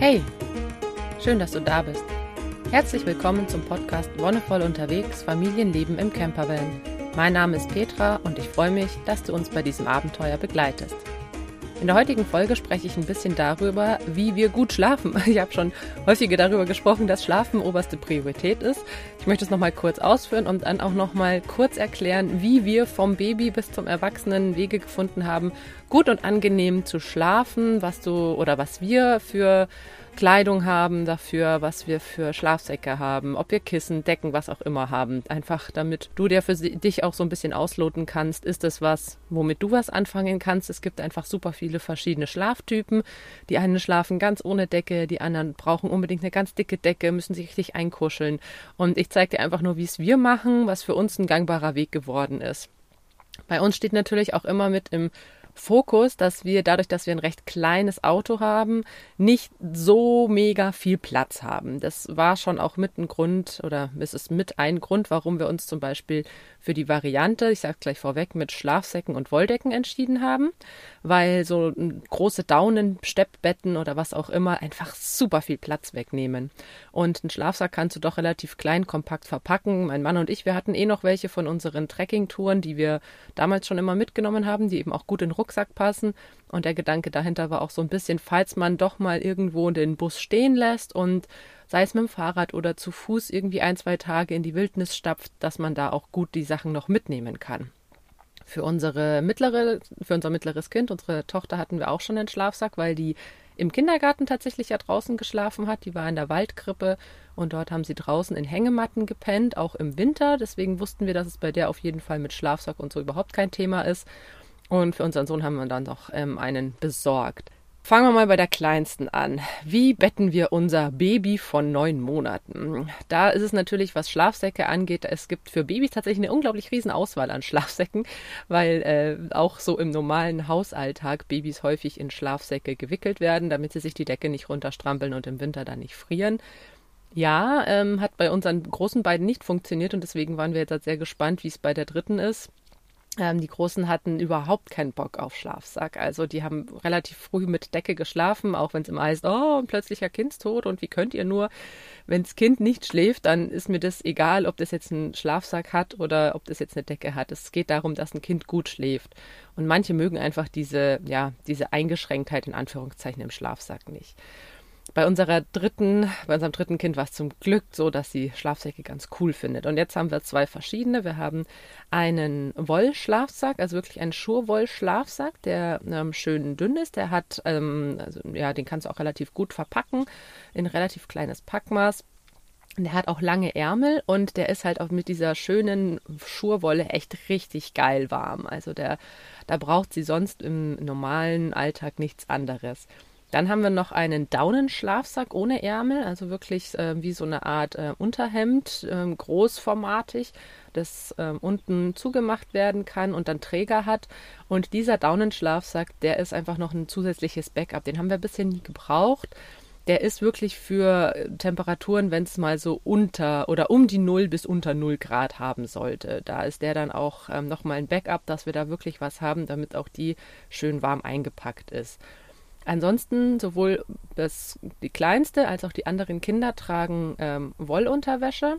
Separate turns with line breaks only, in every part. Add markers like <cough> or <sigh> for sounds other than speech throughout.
Hey, schön, dass du da bist. Herzlich willkommen zum Podcast Wonnevoll unterwegs Familienleben im Campervan. Mein Name ist Petra und ich freue mich, dass du uns bei diesem Abenteuer begleitest. In der heutigen Folge spreche ich ein bisschen darüber, wie wir gut schlafen. <laughs> Ich habe schon häufiger darüber gesprochen, dass Schlafen oberste Priorität ist. Ich möchte es nochmal kurz ausführen und dann auch nochmal kurz erklären, wie wir vom Baby bis zum Erwachsenen Wege gefunden haben, gut und angenehm zu schlafen, was du oder was wir für Kleidung haben dafür, was wir für Schlafsäcke haben, ob wir Kissen, Decken, was auch immer haben. Einfach damit du dir für dich auch so ein bisschen ausloten kannst, ist es was, womit du was anfangen kannst. Es gibt einfach super viele verschiedene Schlaftypen. Die einen schlafen ganz ohne Decke, die anderen brauchen unbedingt eine ganz dicke Decke, müssen sich richtig einkuscheln. Und ich zeige dir einfach nur, wie es wir machen, was für uns ein gangbarer Weg geworden ist. Bei uns steht natürlich auch immer mit im Fokus, dass wir dadurch, dass wir ein recht kleines Auto haben, nicht so mega viel Platz haben. Das war schon auch mit ein Grund oder es ist mit ein Grund, warum wir uns zum Beispiel für die Variante, ich sage gleich vorweg, mit Schlafsäcken und Wolldecken entschieden haben, weil so große Daunen, Steppbetten oder was auch immer einfach super viel Platz wegnehmen. Und einen Schlafsack kannst du doch relativ klein, kompakt verpacken. Mein Mann und ich, wir hatten eh noch welche von unseren Trekkingtouren, die wir damals schon immer mitgenommen haben, die eben auch gut in den Rucksack passen. Und der Gedanke dahinter war auch so ein bisschen, falls man doch mal irgendwo den Bus stehen lässt und sei es mit dem Fahrrad oder zu Fuß irgendwie ein, zwei Tage in die Wildnis stapft, dass man da auch gut die Sachen noch mitnehmen kann. Für unsere mittlere, für unser mittleres Kind, unsere Tochter hatten wir auch schon einen Schlafsack, weil die im Kindergarten tatsächlich ja draußen geschlafen hat. Die war in der Waldkrippe und dort haben sie draußen in Hängematten gepennt, auch im Winter. Deswegen wussten wir, dass es bei der auf jeden Fall mit Schlafsack und so überhaupt kein Thema ist. Und für unseren Sohn haben wir dann noch ähm, einen besorgt. Fangen wir mal bei der kleinsten an. Wie betten wir unser Baby von neun Monaten? Da ist es natürlich, was Schlafsäcke angeht, es gibt für Babys tatsächlich eine unglaublich riesen Auswahl an Schlafsäcken, weil äh, auch so im normalen Hausalltag Babys häufig in Schlafsäcke gewickelt werden, damit sie sich die Decke nicht runterstrampeln und im Winter dann nicht frieren. Ja, ähm, hat bei unseren großen beiden nicht funktioniert und deswegen waren wir jetzt halt sehr gespannt, wie es bei der dritten ist. Ähm, die Großen hatten überhaupt keinen Bock auf Schlafsack. Also die haben relativ früh mit Decke geschlafen, auch wenn es immer heißt, oh, ein plötzlicher Kindstod und wie könnt ihr nur? Wenn das Kind nicht schläft, dann ist mir das egal, ob das jetzt einen Schlafsack hat oder ob das jetzt eine Decke hat. Es geht darum, dass ein Kind gut schläft. Und manche mögen einfach diese, ja, diese Eingeschränktheit in Anführungszeichen im Schlafsack nicht. Bei unserer dritten, bei unserem dritten Kind war es zum Glück so, dass sie Schlafsäcke ganz cool findet. Und jetzt haben wir zwei verschiedene. Wir haben einen Wollschlafsack, also wirklich einen Schurwollschlafsack, der ähm, schön dünn ist. Der hat, ähm, also, ja, den kannst du auch relativ gut verpacken in relativ kleines Packmaß. Der hat auch lange Ärmel und der ist halt auch mit dieser schönen Schurwolle echt richtig geil warm. Also der, da braucht sie sonst im normalen Alltag nichts anderes. Dann haben wir noch einen Daunenschlafsack ohne Ärmel, also wirklich äh, wie so eine Art äh, Unterhemd, äh, großformatig, das ähm, unten zugemacht werden kann und dann Träger hat. Und dieser Daunenschlafsack, der ist einfach noch ein zusätzliches Backup. Den haben wir bisher nie gebraucht. Der ist wirklich für äh, Temperaturen, wenn es mal so unter oder um die 0 bis unter 0 Grad haben sollte. Da ist der dann auch ähm, nochmal ein Backup, dass wir da wirklich was haben, damit auch die schön warm eingepackt ist. Ansonsten sowohl das, die kleinste als auch die anderen Kinder tragen ähm, Wollunterwäsche,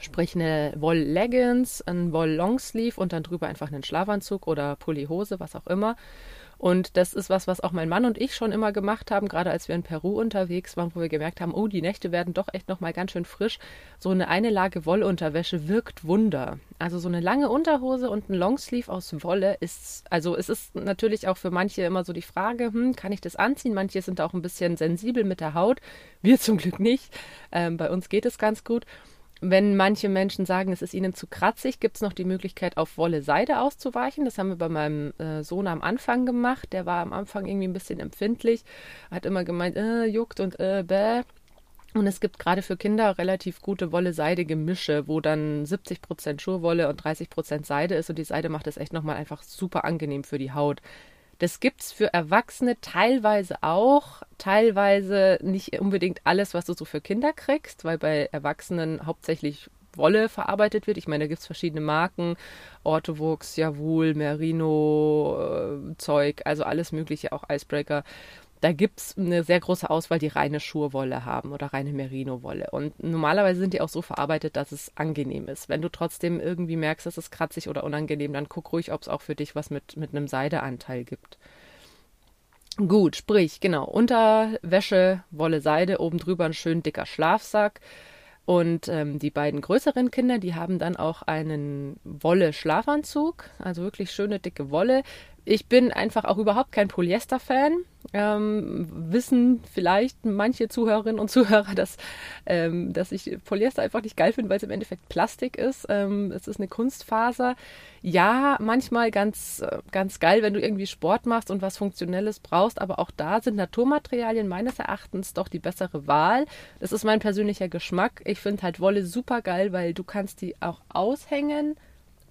sprich eine Woll-Leggings, ein Woll-Longsleeve und dann drüber einfach einen Schlafanzug oder Pulli-Hose, was auch immer. Und das ist was, was auch mein Mann und ich schon immer gemacht haben, gerade als wir in Peru unterwegs waren, wo wir gemerkt haben, oh, die Nächte werden doch echt nochmal ganz schön frisch. So eine eine Lage Wollunterwäsche wirkt Wunder. Also so eine lange Unterhose und ein Longsleeve aus Wolle ist, also es ist natürlich auch für manche immer so die Frage, hm, kann ich das anziehen? Manche sind auch ein bisschen sensibel mit der Haut. Wir zum Glück nicht. Ähm, bei uns geht es ganz gut. Wenn manche Menschen sagen, es ist ihnen zu kratzig, gibt es noch die Möglichkeit, auf Wolle-Seide auszuweichen. Das haben wir bei meinem äh, Sohn am Anfang gemacht. Der war am Anfang irgendwie ein bisschen empfindlich, hat immer gemeint, äh, juckt und äh, bäh. Und es gibt gerade für Kinder relativ gute Wolle-Seide-Gemische, wo dann 70% Schurwolle und 30% Seide ist. Und die Seide macht es echt nochmal einfach super angenehm für die Haut. Das gibt es für Erwachsene teilweise auch, teilweise nicht unbedingt alles, was du so für Kinder kriegst, weil bei Erwachsenen hauptsächlich Wolle verarbeitet wird. Ich meine, da gibt es verschiedene Marken, Orthovox, Javul, Merino, äh, Zeug, also alles mögliche, auch Icebreaker. Da gibt es eine sehr große Auswahl, die reine Schurwolle haben oder reine Merino-Wolle. Und normalerweise sind die auch so verarbeitet, dass es angenehm ist. Wenn du trotzdem irgendwie merkst, dass es kratzig oder unangenehm, dann guck ruhig, ob es auch für dich was mit, mit einem Seideanteil gibt. Gut, sprich, genau, Unterwäsche, Wolle, Seide, oben drüber ein schön dicker Schlafsack. Und ähm, die beiden größeren Kinder, die haben dann auch einen Wolle-Schlafanzug, also wirklich schöne dicke Wolle. Ich bin einfach auch überhaupt kein Polyester-Fan. Ähm, wissen vielleicht manche Zuhörerinnen und Zuhörer, dass, ähm, dass ich Polyester einfach nicht geil finde, weil es im Endeffekt Plastik ist. Ähm, es ist eine Kunstfaser. Ja, manchmal ganz, ganz geil, wenn du irgendwie Sport machst und was Funktionelles brauchst, aber auch da sind Naturmaterialien meines Erachtens doch die bessere Wahl. Das ist mein persönlicher Geschmack. Ich finde halt Wolle super geil, weil du kannst die auch aushängen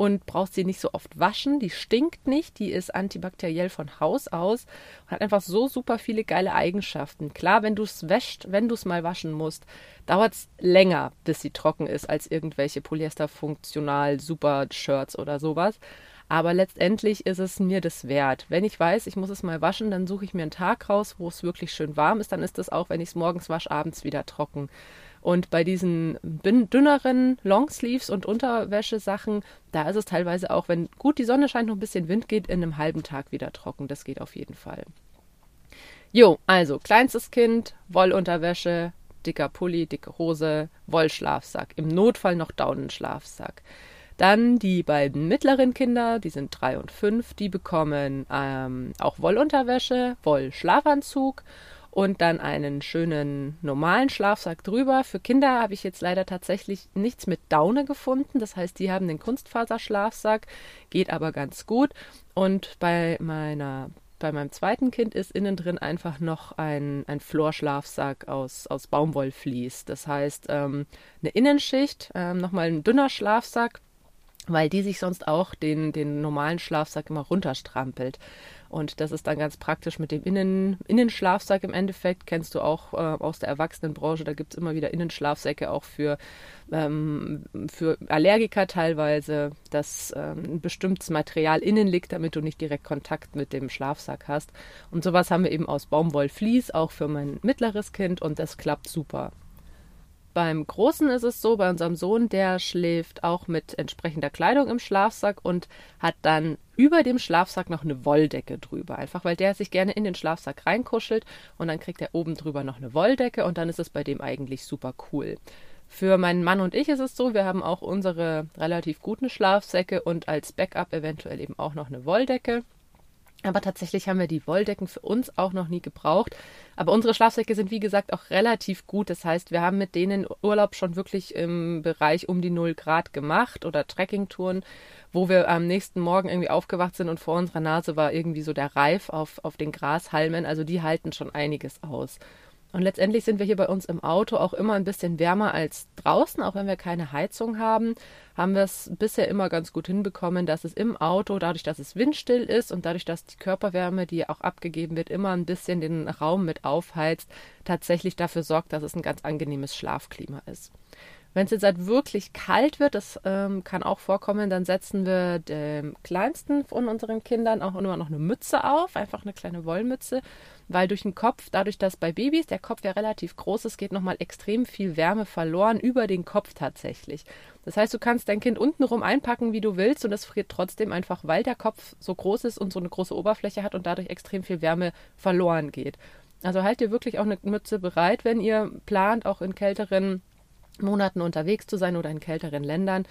und brauchst sie nicht so oft waschen. Die stinkt nicht, die ist antibakteriell von Haus aus und hat einfach so super viele geile Eigenschaften. Klar, wenn du es wäscht, wenn du es mal waschen musst, dauert es länger, bis sie trocken ist, als irgendwelche Polyester-funktional super Shirts oder sowas. Aber letztendlich ist es mir das wert. Wenn ich weiß, ich muss es mal waschen, dann suche ich mir einen Tag raus, wo es wirklich schön warm ist. Dann ist es auch, wenn ich es morgens wasche, abends wieder trocken. Und bei diesen dünneren Longsleeves und Unterwäschesachen, da ist es teilweise auch, wenn gut die Sonne scheint, noch ein bisschen Wind geht, in einem halben Tag wieder trocken. Das geht auf jeden Fall. Jo, also kleinstes Kind, Wollunterwäsche, dicker Pulli, dicke Hose, Wollschlafsack. Im Notfall noch Daunenschlafsack. Dann die beiden mittleren Kinder, die sind drei und fünf, die bekommen ähm, auch Wollunterwäsche, Wollschlafanzug und dann einen schönen normalen Schlafsack drüber. Für Kinder habe ich jetzt leider tatsächlich nichts mit Daune gefunden. Das heißt, die haben den Kunstfaserschlafsack, geht aber ganz gut. Und bei meiner bei meinem zweiten Kind ist innen drin einfach noch ein, ein Florschlafsack aus, aus Baumwollvlies. Das heißt, ähm, eine Innenschicht, ähm, nochmal ein dünner Schlafsack, weil die sich sonst auch den, den normalen Schlafsack immer runterstrampelt. Und das ist dann ganz praktisch mit dem Innen, Innenschlafsack im Endeffekt. Kennst du auch äh, aus der Erwachsenenbranche. Da gibt es immer wieder Innenschlafsäcke auch für, ähm, für Allergiker teilweise, dass ähm, ein bestimmtes Material innen liegt, damit du nicht direkt Kontakt mit dem Schlafsack hast. Und sowas haben wir eben aus Baumwollvlies, auch für mein mittleres Kind. Und das klappt super. Beim Großen ist es so, bei unserem Sohn, der schläft auch mit entsprechender Kleidung im Schlafsack und hat dann über dem Schlafsack noch eine Wolldecke drüber. Einfach weil der sich gerne in den Schlafsack reinkuschelt und dann kriegt er oben drüber noch eine Wolldecke und dann ist es bei dem eigentlich super cool. Für meinen Mann und ich ist es so, wir haben auch unsere relativ guten Schlafsäcke und als Backup eventuell eben auch noch eine Wolldecke. Aber tatsächlich haben wir die Wolldecken für uns auch noch nie gebraucht. Aber unsere Schlafsäcke sind, wie gesagt, auch relativ gut. Das heißt, wir haben mit denen Urlaub schon wirklich im Bereich um die 0 Grad gemacht oder Trekkingtouren, wo wir am nächsten Morgen irgendwie aufgewacht sind und vor unserer Nase war irgendwie so der Reif auf, auf den Grashalmen. Also die halten schon einiges aus. Und letztendlich sind wir hier bei uns im Auto auch immer ein bisschen wärmer als draußen, auch wenn wir keine Heizung haben, haben wir es bisher immer ganz gut hinbekommen, dass es im Auto, dadurch, dass es windstill ist und dadurch, dass die Körperwärme, die auch abgegeben wird, immer ein bisschen den Raum mit aufheizt, tatsächlich dafür sorgt, dass es ein ganz angenehmes Schlafklima ist. Wenn es jetzt halt wirklich kalt wird, das ähm, kann auch vorkommen, dann setzen wir dem kleinsten von unseren Kindern auch immer noch eine Mütze auf, einfach eine kleine Wollmütze, weil durch den Kopf, dadurch, dass bei Babys der Kopf ja relativ groß ist, geht nochmal extrem viel Wärme verloren über den Kopf tatsächlich. Das heißt, du kannst dein Kind untenrum einpacken, wie du willst, und es friert trotzdem einfach, weil der Kopf so groß ist und so eine große Oberfläche hat und dadurch extrem viel Wärme verloren geht. Also halt dir wirklich auch eine Mütze bereit, wenn ihr plant, auch in kälteren Monaten unterwegs zu sein oder in kälteren Ländern.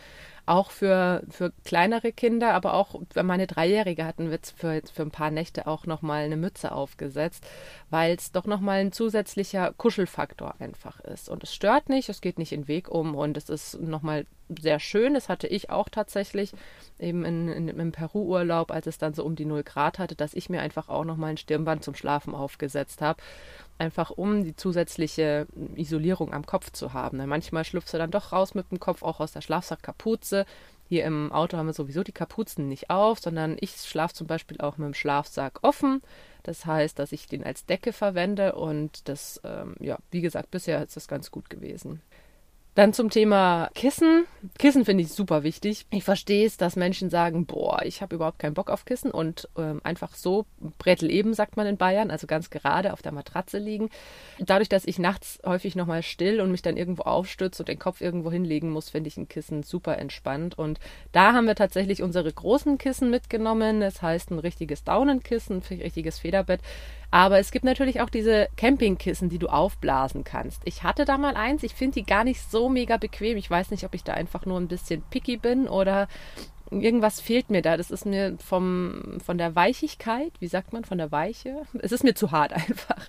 Auch für, für kleinere Kinder, aber auch für meine Dreijährige hatten wir für, für ein paar Nächte auch nochmal eine Mütze aufgesetzt, weil es doch nochmal ein zusätzlicher Kuschelfaktor einfach ist. Und es stört nicht, es geht nicht in den Weg um und es ist nochmal sehr schön. Das hatte ich auch tatsächlich eben in, in, im Peru-Urlaub, als es dann so um die 0 Grad hatte, dass ich mir einfach auch nochmal ein Stirnband zum Schlafen aufgesetzt habe einfach um die zusätzliche Isolierung am Kopf zu haben. Denn manchmal schlüpfst du dann doch raus mit dem Kopf, auch aus der Schlafsackkapuze. Hier im Auto haben wir sowieso die Kapuzen nicht auf, sondern ich schlafe zum Beispiel auch mit dem Schlafsack offen. Das heißt, dass ich den als Decke verwende und das, ähm, ja, wie gesagt, bisher ist das ganz gut gewesen. Dann zum Thema Kissen. Kissen finde ich super wichtig. Ich verstehe es, dass Menschen sagen, boah, ich habe überhaupt keinen Bock auf Kissen und ähm, einfach so Brettel eben, sagt man in Bayern, also ganz gerade auf der Matratze liegen. Dadurch, dass ich nachts häufig nochmal still und mich dann irgendwo aufstütze und den Kopf irgendwo hinlegen muss, finde ich ein Kissen super entspannt. Und da haben wir tatsächlich unsere großen Kissen mitgenommen. Das heißt ein richtiges Daunenkissen, ein richtiges Federbett. Aber es gibt natürlich auch diese Campingkissen, die du aufblasen kannst. Ich hatte da mal eins, ich finde die gar nicht so mega bequem. Ich weiß nicht, ob ich da einfach nur ein bisschen picky bin oder irgendwas fehlt mir da. Das ist mir vom, von der Weichigkeit, wie sagt man, von der Weiche? Es ist mir zu hart <laughs> einfach.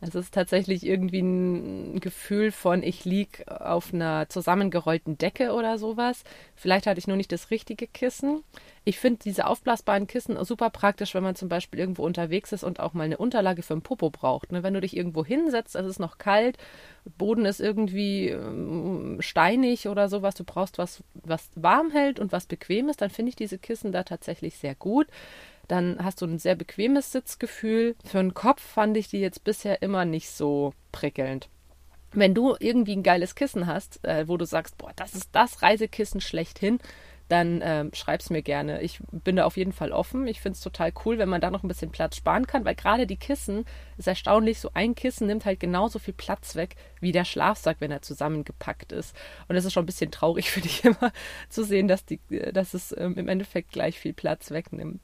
Es ist tatsächlich irgendwie ein Gefühl von, ich liege auf einer zusammengerollten Decke oder sowas. Vielleicht hatte ich nur nicht das richtige Kissen. Ich finde diese aufblasbaren Kissen super praktisch, wenn man zum Beispiel irgendwo unterwegs ist und auch mal eine Unterlage für ein Popo braucht. Ne? Wenn du dich irgendwo hinsetzt, es ist noch kalt, Boden ist irgendwie ähm, steinig oder sowas, du brauchst was, was warm hält und was bequem ist, dann finde ich diese Kissen da tatsächlich sehr gut. Dann hast du ein sehr bequemes Sitzgefühl. Für den Kopf fand ich die jetzt bisher immer nicht so prickelnd wenn du irgendwie ein geiles Kissen hast, äh, wo du sagst, boah, das ist das Reisekissen schlechthin, dann ähm, schreib's mir gerne. Ich bin da auf jeden Fall offen. Ich finde es total cool, wenn man da noch ein bisschen Platz sparen kann, weil gerade die Kissen ist erstaunlich. So ein Kissen nimmt halt genauso viel Platz weg wie der Schlafsack, wenn er zusammengepackt ist. Und es ist schon ein bisschen traurig <laughs> für dich immer zu sehen, dass, die, dass es ähm, im Endeffekt gleich viel Platz wegnimmt.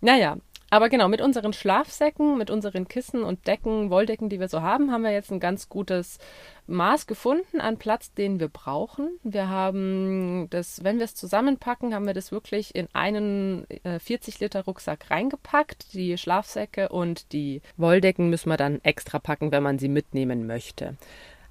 Naja, aber genau, mit unseren Schlafsäcken, mit unseren Kissen und Decken, Wolldecken, die wir so haben, haben wir jetzt ein ganz gutes Maß gefunden an Platz, den wir brauchen. Wir haben das, wenn wir es zusammenpacken, haben wir das wirklich in einen äh, 40 Liter Rucksack reingepackt. Die Schlafsäcke und die Wolldecken müssen wir dann extra packen, wenn man sie mitnehmen möchte.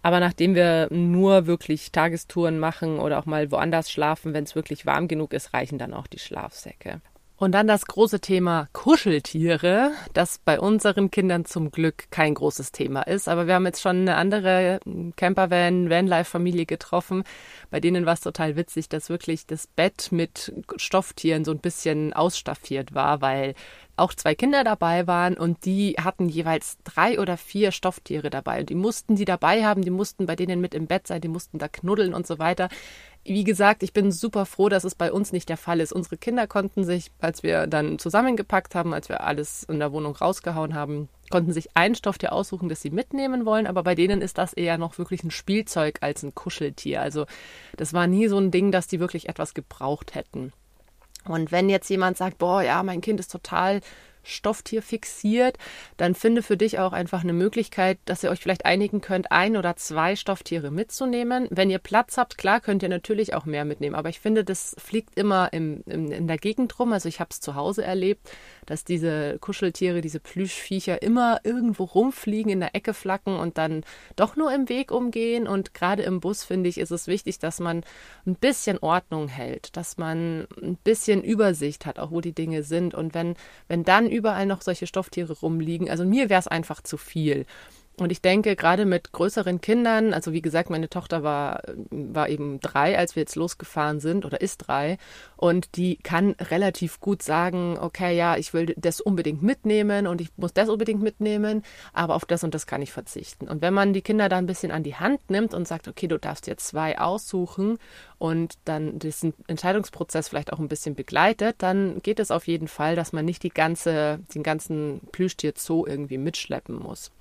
Aber nachdem wir nur wirklich Tagestouren machen oder auch mal woanders schlafen, wenn es wirklich warm genug ist, reichen dann auch die Schlafsäcke. Und dann das große Thema Kuscheltiere, das bei unseren Kindern zum Glück kein großes Thema ist. Aber wir haben jetzt schon eine andere Campervan, Vanlife-Familie getroffen. Bei denen war es total witzig, dass wirklich das Bett mit Stofftieren so ein bisschen ausstaffiert war, weil auch zwei Kinder dabei waren und die hatten jeweils drei oder vier Stofftiere dabei. Und die mussten die dabei haben, die mussten bei denen mit im Bett sein, die mussten da knuddeln und so weiter. Wie gesagt, ich bin super froh, dass es bei uns nicht der Fall ist. Unsere Kinder konnten sich, als wir dann zusammengepackt haben, als wir alles in der Wohnung rausgehauen haben, konnten sich ein Stofftier aussuchen, das sie mitnehmen wollen, aber bei denen ist das eher noch wirklich ein Spielzeug als ein Kuscheltier. Also das war nie so ein Ding, dass die wirklich etwas gebraucht hätten. Und wenn jetzt jemand sagt, boah, ja, mein Kind ist total Stofftier fixiert, dann finde für dich auch einfach eine Möglichkeit, dass ihr euch vielleicht einigen könnt, ein oder zwei Stofftiere mitzunehmen. Wenn ihr Platz habt, klar, könnt ihr natürlich auch mehr mitnehmen. Aber ich finde, das fliegt immer im, im, in der Gegend rum. Also ich habe es zu Hause erlebt, dass diese Kuscheltiere, diese Plüschviecher immer irgendwo rumfliegen, in der Ecke flacken und dann doch nur im Weg umgehen. Und gerade im Bus, finde ich, ist es wichtig, dass man ein bisschen Ordnung hält, dass man ein bisschen Übersicht hat, auch wo die Dinge sind. Und wenn, wenn dann überall noch solche Stofftiere rumliegen. Also mir wäre es einfach zu viel. Und ich denke, gerade mit größeren Kindern, also wie gesagt, meine Tochter war, war eben drei, als wir jetzt losgefahren sind, oder ist drei, und die kann relativ gut sagen, okay, ja, ich will das unbedingt mitnehmen und ich muss das unbedingt mitnehmen, aber auf das und das kann ich verzichten. Und wenn man die Kinder da ein bisschen an die Hand nimmt und sagt, okay, du darfst jetzt zwei aussuchen und dann diesen Entscheidungsprozess vielleicht auch ein bisschen begleitet, dann geht es auf jeden Fall, dass man nicht die ganze, den ganzen Plüschtier Zoo irgendwie mitschleppen muss.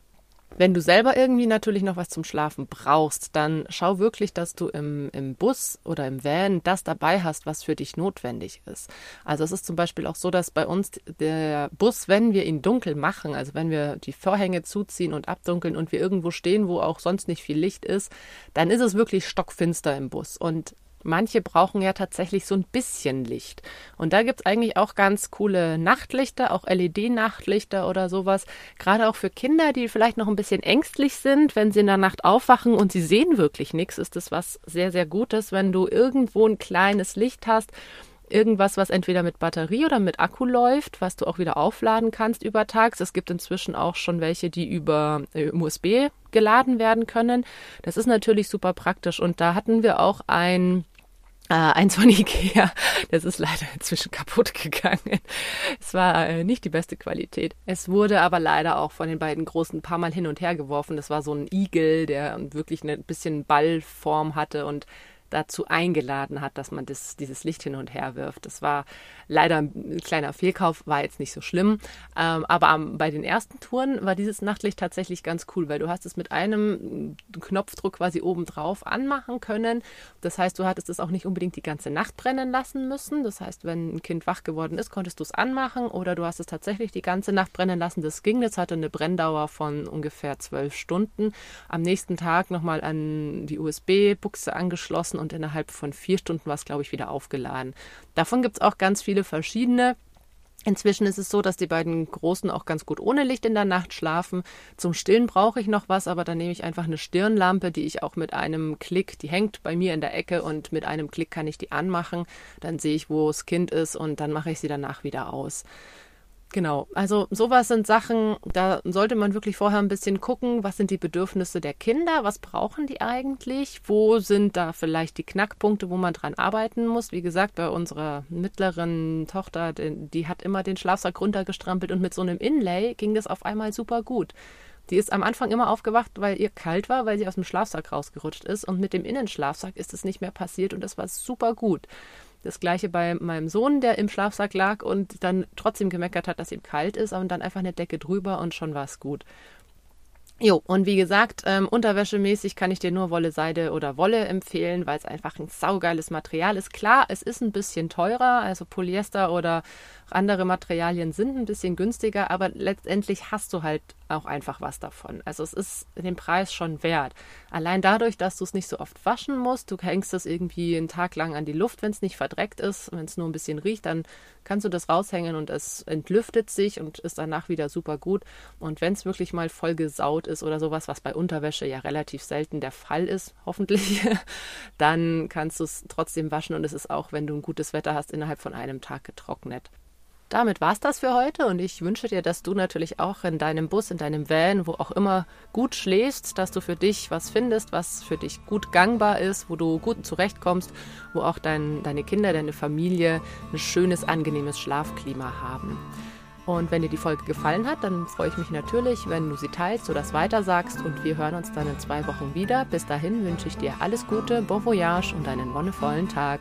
Wenn du selber irgendwie natürlich noch was zum Schlafen brauchst, dann schau wirklich, dass du im, im Bus oder im Van das dabei hast, was für dich notwendig ist. Also es ist zum Beispiel auch so, dass bei uns der Bus, wenn wir ihn dunkel machen, also wenn wir die Vorhänge zuziehen und abdunkeln und wir irgendwo stehen, wo auch sonst nicht viel Licht ist, dann ist es wirklich stockfinster im Bus. Und Manche brauchen ja tatsächlich so ein bisschen Licht. Und da gibt's eigentlich auch ganz coole Nachtlichter, auch LED-Nachtlichter oder sowas. Gerade auch für Kinder, die vielleicht noch ein bisschen ängstlich sind, wenn sie in der Nacht aufwachen und sie sehen wirklich nichts, ist das was sehr, sehr Gutes, wenn du irgendwo ein kleines Licht hast irgendwas, was entweder mit Batterie oder mit Akku läuft, was du auch wieder aufladen kannst über Tags. Es gibt inzwischen auch schon welche, die über äh, USB geladen werden können. Das ist natürlich super praktisch und da hatten wir auch ein äh, eins von Ikea. Das ist leider inzwischen kaputt gegangen. Es war äh, nicht die beste Qualität. Es wurde aber leider auch von den beiden Großen ein paar Mal hin und her geworfen. Das war so ein Igel, der wirklich ein bisschen Ballform hatte und dazu eingeladen hat, dass man das, dieses Licht hin und her wirft. Das war leider ein kleiner Fehlkauf, war jetzt nicht so schlimm. Ähm, aber am, bei den ersten Touren war dieses Nachtlicht tatsächlich ganz cool, weil du hast es mit einem Knopfdruck quasi oben drauf anmachen können. Das heißt, du hattest es auch nicht unbedingt die ganze Nacht brennen lassen müssen. Das heißt, wenn ein Kind wach geworden ist, konntest du es anmachen oder du hast es tatsächlich die ganze Nacht brennen lassen. Das ging. Das hatte eine Brenndauer von ungefähr zwölf Stunden. Am nächsten Tag nochmal an die USB-Buchse angeschlossen und innerhalb von vier Stunden war es, glaube ich, wieder aufgeladen. Davon gibt es auch ganz viele verschiedene. Inzwischen ist es so, dass die beiden Großen auch ganz gut ohne Licht in der Nacht schlafen. Zum Stillen brauche ich noch was, aber dann nehme ich einfach eine Stirnlampe, die ich auch mit einem Klick, die hängt bei mir in der Ecke und mit einem Klick kann ich die anmachen. Dann sehe ich, wo das Kind ist und dann mache ich sie danach wieder aus. Genau, also sowas sind Sachen, da sollte man wirklich vorher ein bisschen gucken, was sind die Bedürfnisse der Kinder, was brauchen die eigentlich, wo sind da vielleicht die Knackpunkte, wo man dran arbeiten muss. Wie gesagt, bei unserer mittleren Tochter, die, hat immer den Schlafsack runtergestrampelt und mit so einem Inlay ging das auf einmal super gut. Die ist am Anfang immer aufgewacht, weil ihr kalt war, weil sie aus dem Schlafsack rausgerutscht ist und mit dem Innenschlafsack ist es nicht mehr passiert und das war super gut. Das gleiche bei meinem Sohn, der im Schlafsack lag und dann trotzdem gemeckert hat, dass ihm kalt ist und dann einfach eine Decke drüber und schon war es gut. Jo, und wie gesagt, ähm, unterwäschemäßig kann ich dir nur Wolle, Seide oder Wolle empfehlen, weil es einfach ein saugeiles Material ist. Klar, es ist ein bisschen teurer, also Polyester oder andere Materialien sind ein bisschen günstiger, aber letztendlich hast du halt auch einfach was davon. Also es ist den Preis schon wert. Allein dadurch, dass du es nicht so oft waschen musst, du hängst es irgendwie einen Tag lang an die Luft, wenn es nicht verdreckt ist, wenn es nur ein bisschen riecht, dann kannst du das raushängen und es entlüftet sich und ist danach wieder super gut. Und wenn es wirklich mal voll gesaut ist oder sowas, was bei Unterwäsche ja relativ selten der Fall ist, <laughs> hoffentlich, dann kannst du es trotzdem waschen und es ist auch, wenn du ein gutes Wetter hast, innerhalb von einem Tag getrocknet. Damit war's das für heute und ich wünsche dir, dass du natürlich auch in deinem Bus, in deinem Van, wo auch immer gut schläfst, dass du für dich was findest, was für dich gut gangbar ist, wo du gut zurechtkommst, wo auch dein, deine Kinder, deine Familie ein schönes, angenehmes Schlafklima haben. Und wenn dir die Folge gefallen hat, dann freue ich mich natürlich, wenn du sie teilst oder das weitersagst und wir hören uns dann in zwei Wochen wieder. Bis dahin wünsche ich dir alles Gute, bon voyage und einen wonnevollen Tag.